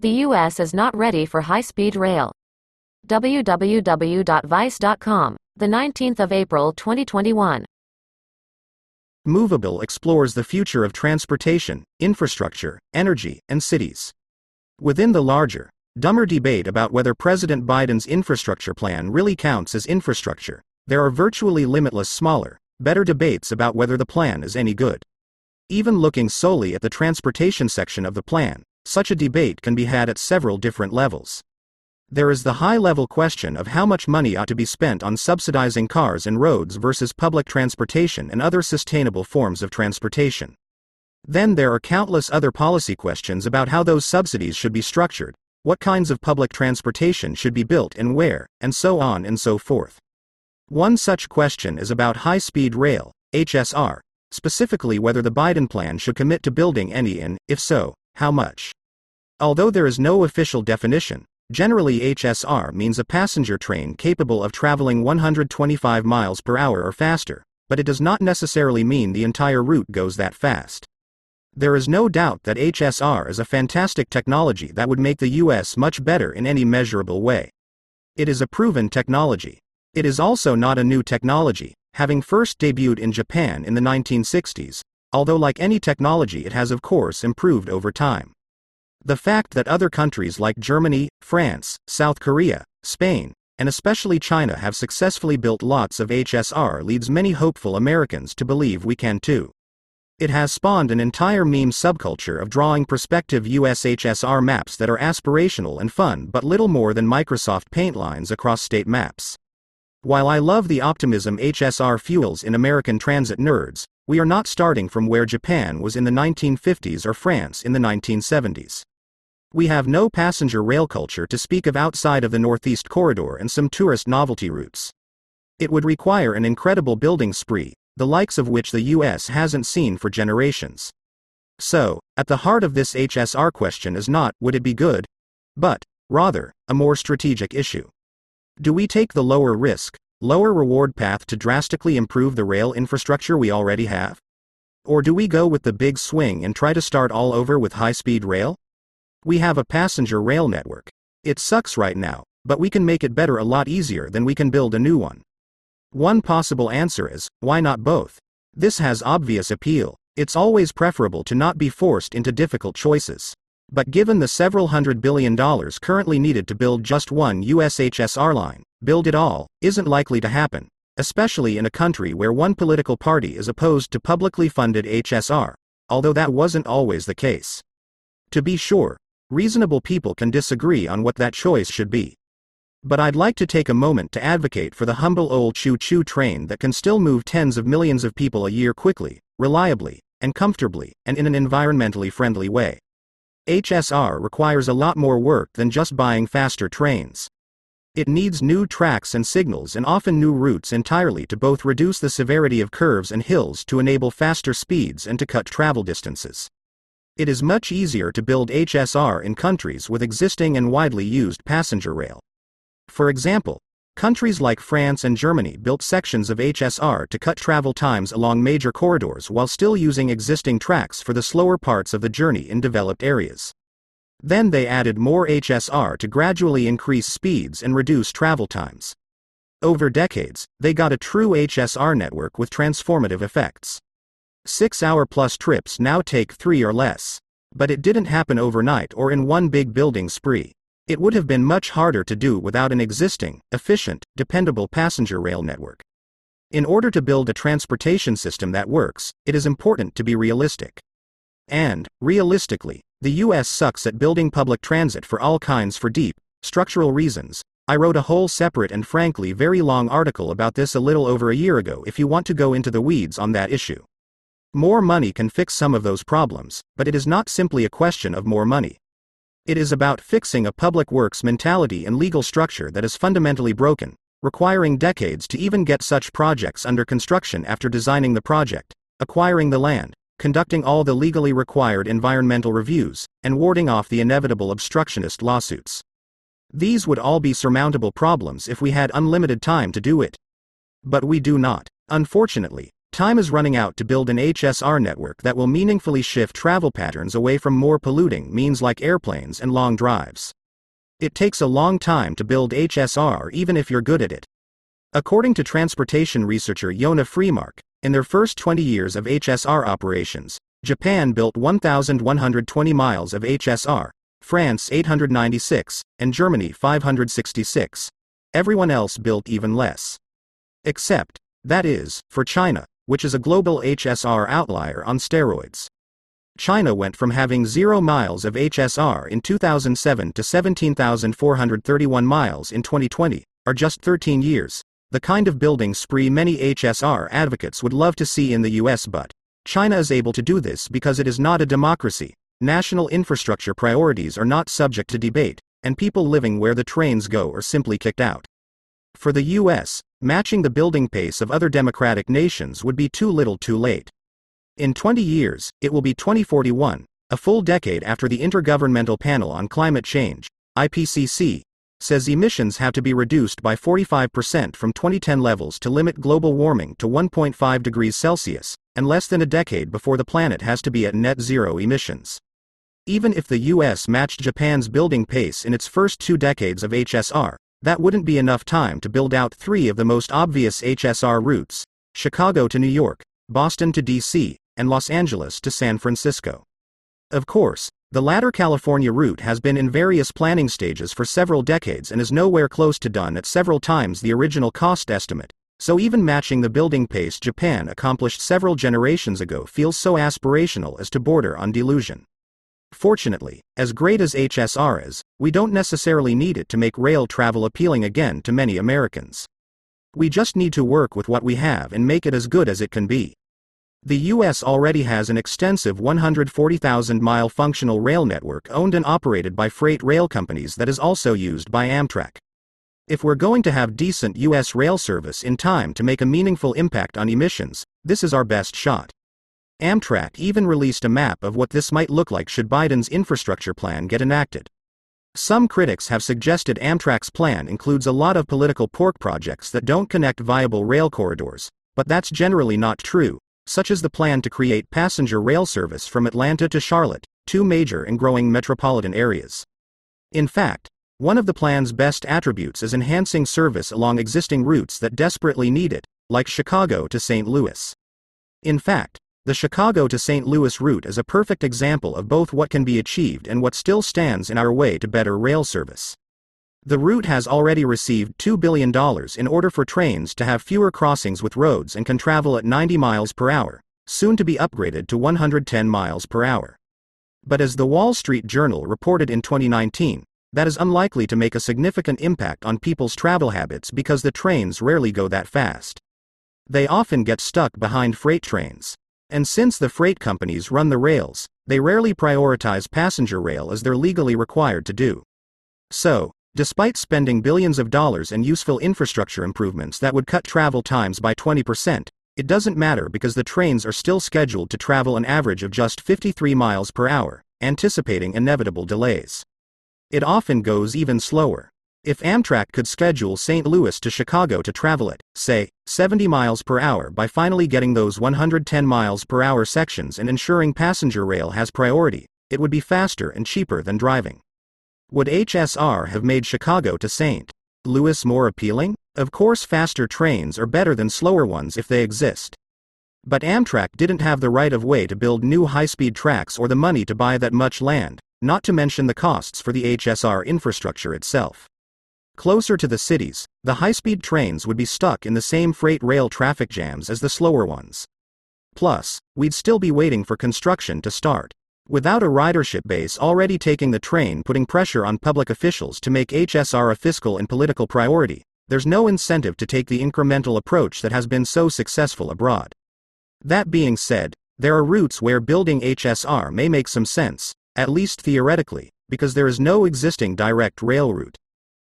The U.S. is not ready for high speed rail. www.vice.com, the 19th of April 2021. Movable explores the future of transportation, infrastructure, energy, and cities. Within the larger, dumber debate about whether President Biden's infrastructure plan really counts as infrastructure, there are virtually limitless smaller, better debates about whether the plan is any good. Even looking solely at the transportation section of the plan, such a debate can be had at several different levels. There is the high level question of how much money ought to be spent on subsidizing cars and roads versus public transportation and other sustainable forms of transportation. Then there are countless other policy questions about how those subsidies should be structured, what kinds of public transportation should be built and where, and so on and so forth. One such question is about high speed rail, HSR, specifically whether the Biden plan should commit to building any and, if so, how much. Although there is no official definition, generally HSR means a passenger train capable of traveling 125 miles per hour or faster, but it does not necessarily mean the entire route goes that fast. There is no doubt that HSR is a fantastic technology that would make the US much better in any measurable way. It is a proven technology. It is also not a new technology, having first debuted in Japan in the 1960s, although like any technology it has of course improved over time. The fact that other countries like Germany, France, South Korea, Spain, and especially China have successfully built lots of HSR leads many hopeful Americans to believe we can too. It has spawned an entire meme subculture of drawing prospective US HSR maps that are aspirational and fun but little more than Microsoft Paint lines across state maps. While I love the optimism HSR fuels in American transit nerds, we are not starting from where Japan was in the 1950s or France in the 1970s. We have no passenger rail culture to speak of outside of the Northeast Corridor and some tourist novelty routes. It would require an incredible building spree, the likes of which the US hasn't seen for generations. So, at the heart of this HSR question is not, would it be good? But, rather, a more strategic issue. Do we take the lower risk, lower reward path to drastically improve the rail infrastructure we already have? Or do we go with the big swing and try to start all over with high speed rail? We have a passenger rail network. It sucks right now, but we can make it better a lot easier than we can build a new one. One possible answer is why not both? This has obvious appeal. It's always preferable to not be forced into difficult choices. But given the several hundred billion dollars currently needed to build just one USHSR line, build it all, isn't likely to happen, especially in a country where one political party is opposed to publicly funded HSR, although that wasn't always the case. To be sure, reasonable people can disagree on what that choice should be. But I'd like to take a moment to advocate for the humble old choo choo train that can still move tens of millions of people a year quickly, reliably, and comfortably, and in an environmentally friendly way. HSR requires a lot more work than just buying faster trains. It needs new tracks and signals and often new routes entirely to both reduce the severity of curves and hills to enable faster speeds and to cut travel distances. It is much easier to build HSR in countries with existing and widely used passenger rail. For example, countries like France and Germany built sections of HSR to cut travel times along major corridors while still using existing tracks for the slower parts of the journey in developed areas. Then they added more HSR to gradually increase speeds and reduce travel times. Over decades, they got a true HSR network with transformative effects. Six hour plus trips now take three or less. But it didn't happen overnight or in one big building spree. It would have been much harder to do without an existing, efficient, dependable passenger rail network. In order to build a transportation system that works, it is important to be realistic. And, realistically, the US sucks at building public transit for all kinds for deep, structural reasons. I wrote a whole separate and frankly very long article about this a little over a year ago if you want to go into the weeds on that issue. More money can fix some of those problems, but it is not simply a question of more money. It is about fixing a public works mentality and legal structure that is fundamentally broken, requiring decades to even get such projects under construction after designing the project, acquiring the land, conducting all the legally required environmental reviews, and warding off the inevitable obstructionist lawsuits. These would all be surmountable problems if we had unlimited time to do it. But we do not. Unfortunately, time is running out to build an HSR network that will meaningfully shift travel patterns away from more polluting means like airplanes and long drives. It takes a long time to build HSR even if you're good at it. According to transportation researcher Yonah Freemark, in their first 20 years of HSR operations, Japan built 1,120 miles of HSR, France 896, and Germany 566. Everyone else built even less. Except, that is, for China, which is a global HSR outlier on steroids. China went from having 0 miles of HSR in 2007 to 17,431 miles in 2020, or just 13 years, the kind of building spree many HSR advocates would love to see in the US but, China is able to do this because it is not a democracy. National infrastructure priorities are not subject to debate, and people living where the trains go are simply kicked out. For the US, matching the building pace of other democratic nations would be too little too late. In 20 years, it will be 2041, a full decade after the Intergovernmental Panel on Climate Change, IPCC, says emissions have to be reduced by 45% from 2010 levels to limit global warming to 1.5 degrees Celsius, and less than a decade before the planet has to be at net zero emissions. Even if the US matched Japan's building pace in its first two decades of HSR, that wouldn't be enough time to build out three of the most obvious HSR routes Chicago to New York, Boston to DC, and Los Angeles to San Francisco. Of course, the latter California route has been in various planning stages for several decades and is nowhere close to done at several times the original cost estimate, so even matching the building pace Japan accomplished several generations ago feels so aspirational as to border on delusion. Fortunately, as great as HSR is, we don't necessarily need it to make rail travel appealing again to many Americans. We just need to work with what we have and make it as good as it can be. The U.S. already has an extensive 140,000 mile functional rail network owned and operated by freight rail companies that is also used by Amtrak. If we're going to have decent U.S. rail service in time to make a meaningful impact on emissions, this is our best shot. Amtrak even released a map of what this might look like should Biden's infrastructure plan get enacted. Some critics have suggested Amtrak's plan includes a lot of political pork projects that don't connect viable rail corridors, but that's generally not true, such as the plan to create passenger rail service from Atlanta to Charlotte, two major and growing metropolitan areas. In fact, one of the plan's best attributes is enhancing service along existing routes that desperately need it, like Chicago to St. Louis. In fact, the Chicago to St. Louis route is a perfect example of both what can be achieved and what still stands in our way to better rail service. The route has already received $2 billion in order for trains to have fewer crossings with roads and can travel at 90 miles per hour, soon to be upgraded to 110 miles per hour. But as the Wall Street Journal reported in 2019, that is unlikely to make a significant impact on people's travel habits because the trains rarely go that fast. They often get stuck behind freight trains. And since the freight companies run the rails, they rarely prioritize passenger rail as they're legally required to do. So, Despite spending billions of dollars in useful infrastructure improvements that would cut travel times by 20%, it doesn't matter because the trains are still scheduled to travel an average of just 53 miles per hour, anticipating inevitable delays. It often goes even slower. If Amtrak could schedule St. Louis to Chicago to travel at, say, 70 miles per hour by finally getting those 110 miles per hour sections and ensuring passenger rail has priority, it would be faster and cheaper than driving. Would HSR have made Chicago to St. Louis more appealing? Of course, faster trains are better than slower ones if they exist. But Amtrak didn't have the right of way to build new high speed tracks or the money to buy that much land, not to mention the costs for the HSR infrastructure itself. Closer to the cities, the high speed trains would be stuck in the same freight rail traffic jams as the slower ones. Plus, we'd still be waiting for construction to start. Without a ridership base already taking the train putting pressure on public officials to make HSR a fiscal and political priority, there's no incentive to take the incremental approach that has been so successful abroad. That being said, there are routes where building HSR may make some sense, at least theoretically, because there is no existing direct rail route.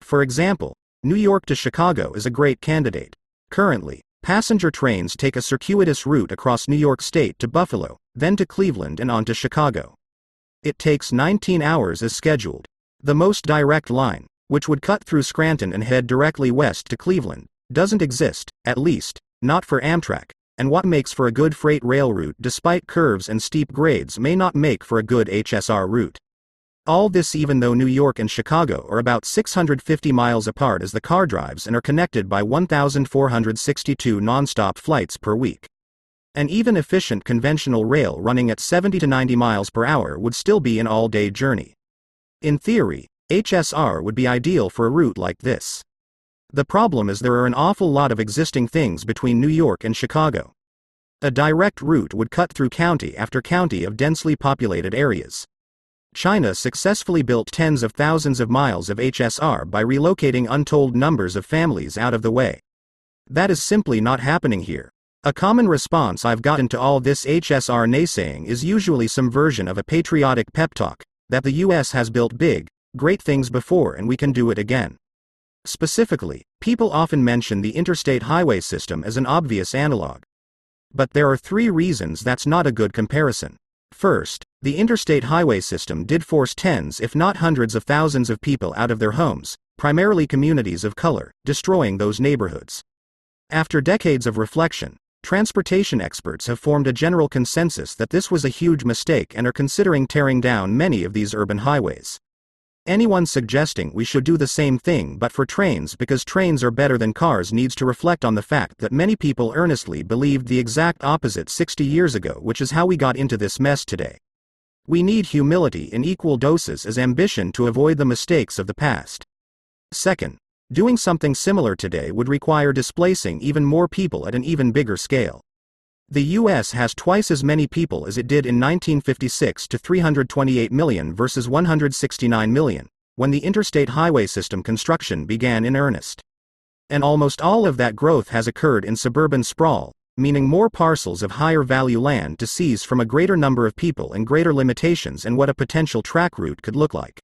For example, New York to Chicago is a great candidate. Currently, Passenger trains take a circuitous route across New York State to Buffalo, then to Cleveland and on to Chicago. It takes 19 hours as scheduled. The most direct line, which would cut through Scranton and head directly west to Cleveland, doesn't exist, at least, not for Amtrak, and what makes for a good freight rail route despite curves and steep grades may not make for a good HSR route. All this even though New York and Chicago are about 650 miles apart as the car drives and are connected by 1,462 nonstop flights per week. An even efficient conventional rail running at 70 to 90 miles per hour would still be an all day journey. In theory, HSR would be ideal for a route like this. The problem is there are an awful lot of existing things between New York and Chicago. A direct route would cut through county after county of densely populated areas. China successfully built tens of thousands of miles of HSR by relocating untold numbers of families out of the way. That is simply not happening here. A common response I've gotten to all this HSR naysaying is usually some version of a patriotic pep talk that the US has built big, great things before and we can do it again. Specifically, people often mention the interstate highway system as an obvious analog. But there are three reasons that's not a good comparison. First, the interstate highway system did force tens, if not hundreds of thousands of people out of their homes, primarily communities of color, destroying those neighborhoods. After decades of reflection, transportation experts have formed a general consensus that this was a huge mistake and are considering tearing down many of these urban highways. Anyone suggesting we should do the same thing but for trains because trains are better than cars needs to reflect on the fact that many people earnestly believed the exact opposite 60 years ago, which is how we got into this mess today. We need humility in equal doses as ambition to avoid the mistakes of the past. Second, doing something similar today would require displacing even more people at an even bigger scale. The US has twice as many people as it did in 1956 to 328 million versus 169 million, when the interstate highway system construction began in earnest. And almost all of that growth has occurred in suburban sprawl, meaning more parcels of higher value land to seize from a greater number of people and greater limitations in what a potential track route could look like.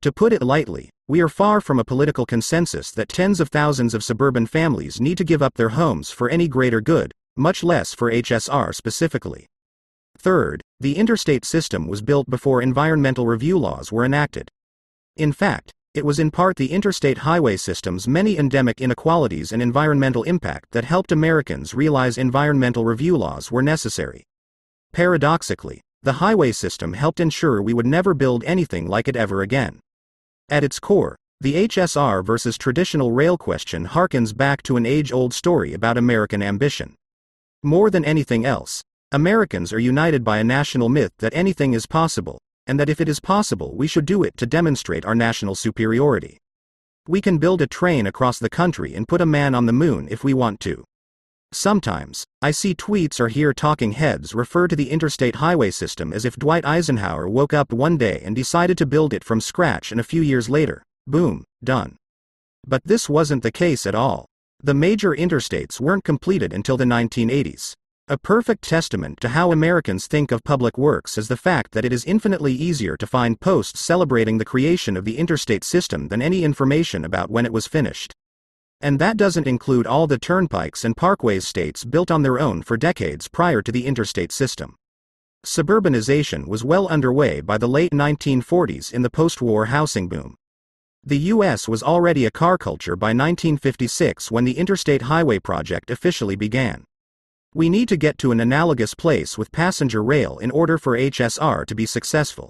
To put it lightly, we are far from a political consensus that tens of thousands of suburban families need to give up their homes for any greater good, much less for HSR specifically. Third, the interstate system was built before environmental review laws were enacted. In fact, it was in part the interstate highway system's many endemic inequalities and environmental impact that helped Americans realize environmental review laws were necessary. Paradoxically, the highway system helped ensure we would never build anything like it ever again. At its core, the HSR versus traditional rail question harkens back to an age old story about American ambition. More than anything else, Americans are united by a national myth that anything is possible, and that if it is possible, we should do it to demonstrate our national superiority. We can build a train across the country and put a man on the moon if we want to. Sometimes, I see tweets or hear talking heads refer to the interstate highway system as if Dwight Eisenhower woke up one day and decided to build it from scratch and a few years later, boom, done. But this wasn't the case at all. The major interstates weren't completed until the 1980s. A perfect testament to how Americans think of public works is the fact that it is infinitely easier to find posts celebrating the creation of the interstate system than any information about when it was finished. And that doesn't include all the turnpikes and parkways states built on their own for decades prior to the interstate system. Suburbanization was well underway by the late 1940s in the post war housing boom. The U.S. was already a car culture by 1956 when the Interstate Highway Project officially began. We need to get to an analogous place with passenger rail in order for HSR to be successful.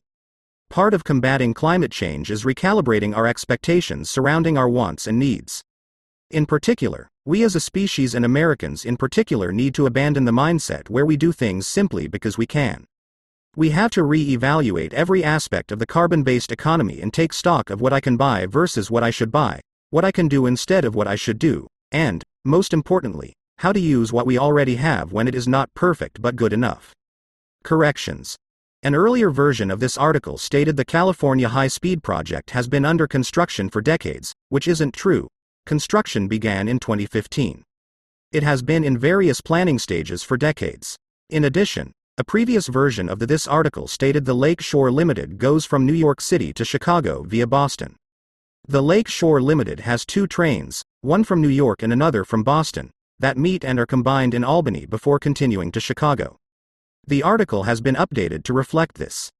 Part of combating climate change is recalibrating our expectations surrounding our wants and needs. In particular, we as a species and Americans in particular need to abandon the mindset where we do things simply because we can. We have to re evaluate every aspect of the carbon based economy and take stock of what I can buy versus what I should buy, what I can do instead of what I should do, and, most importantly, how to use what we already have when it is not perfect but good enough. Corrections. An earlier version of this article stated the California High Speed Project has been under construction for decades, which isn't true. Construction began in 2015. It has been in various planning stages for decades. In addition, a previous version of the This article stated the Lake Shore Limited goes from New York City to Chicago via Boston. The Lake Shore Limited has two trains, one from New York and another from Boston, that meet and are combined in Albany before continuing to Chicago. The article has been updated to reflect this.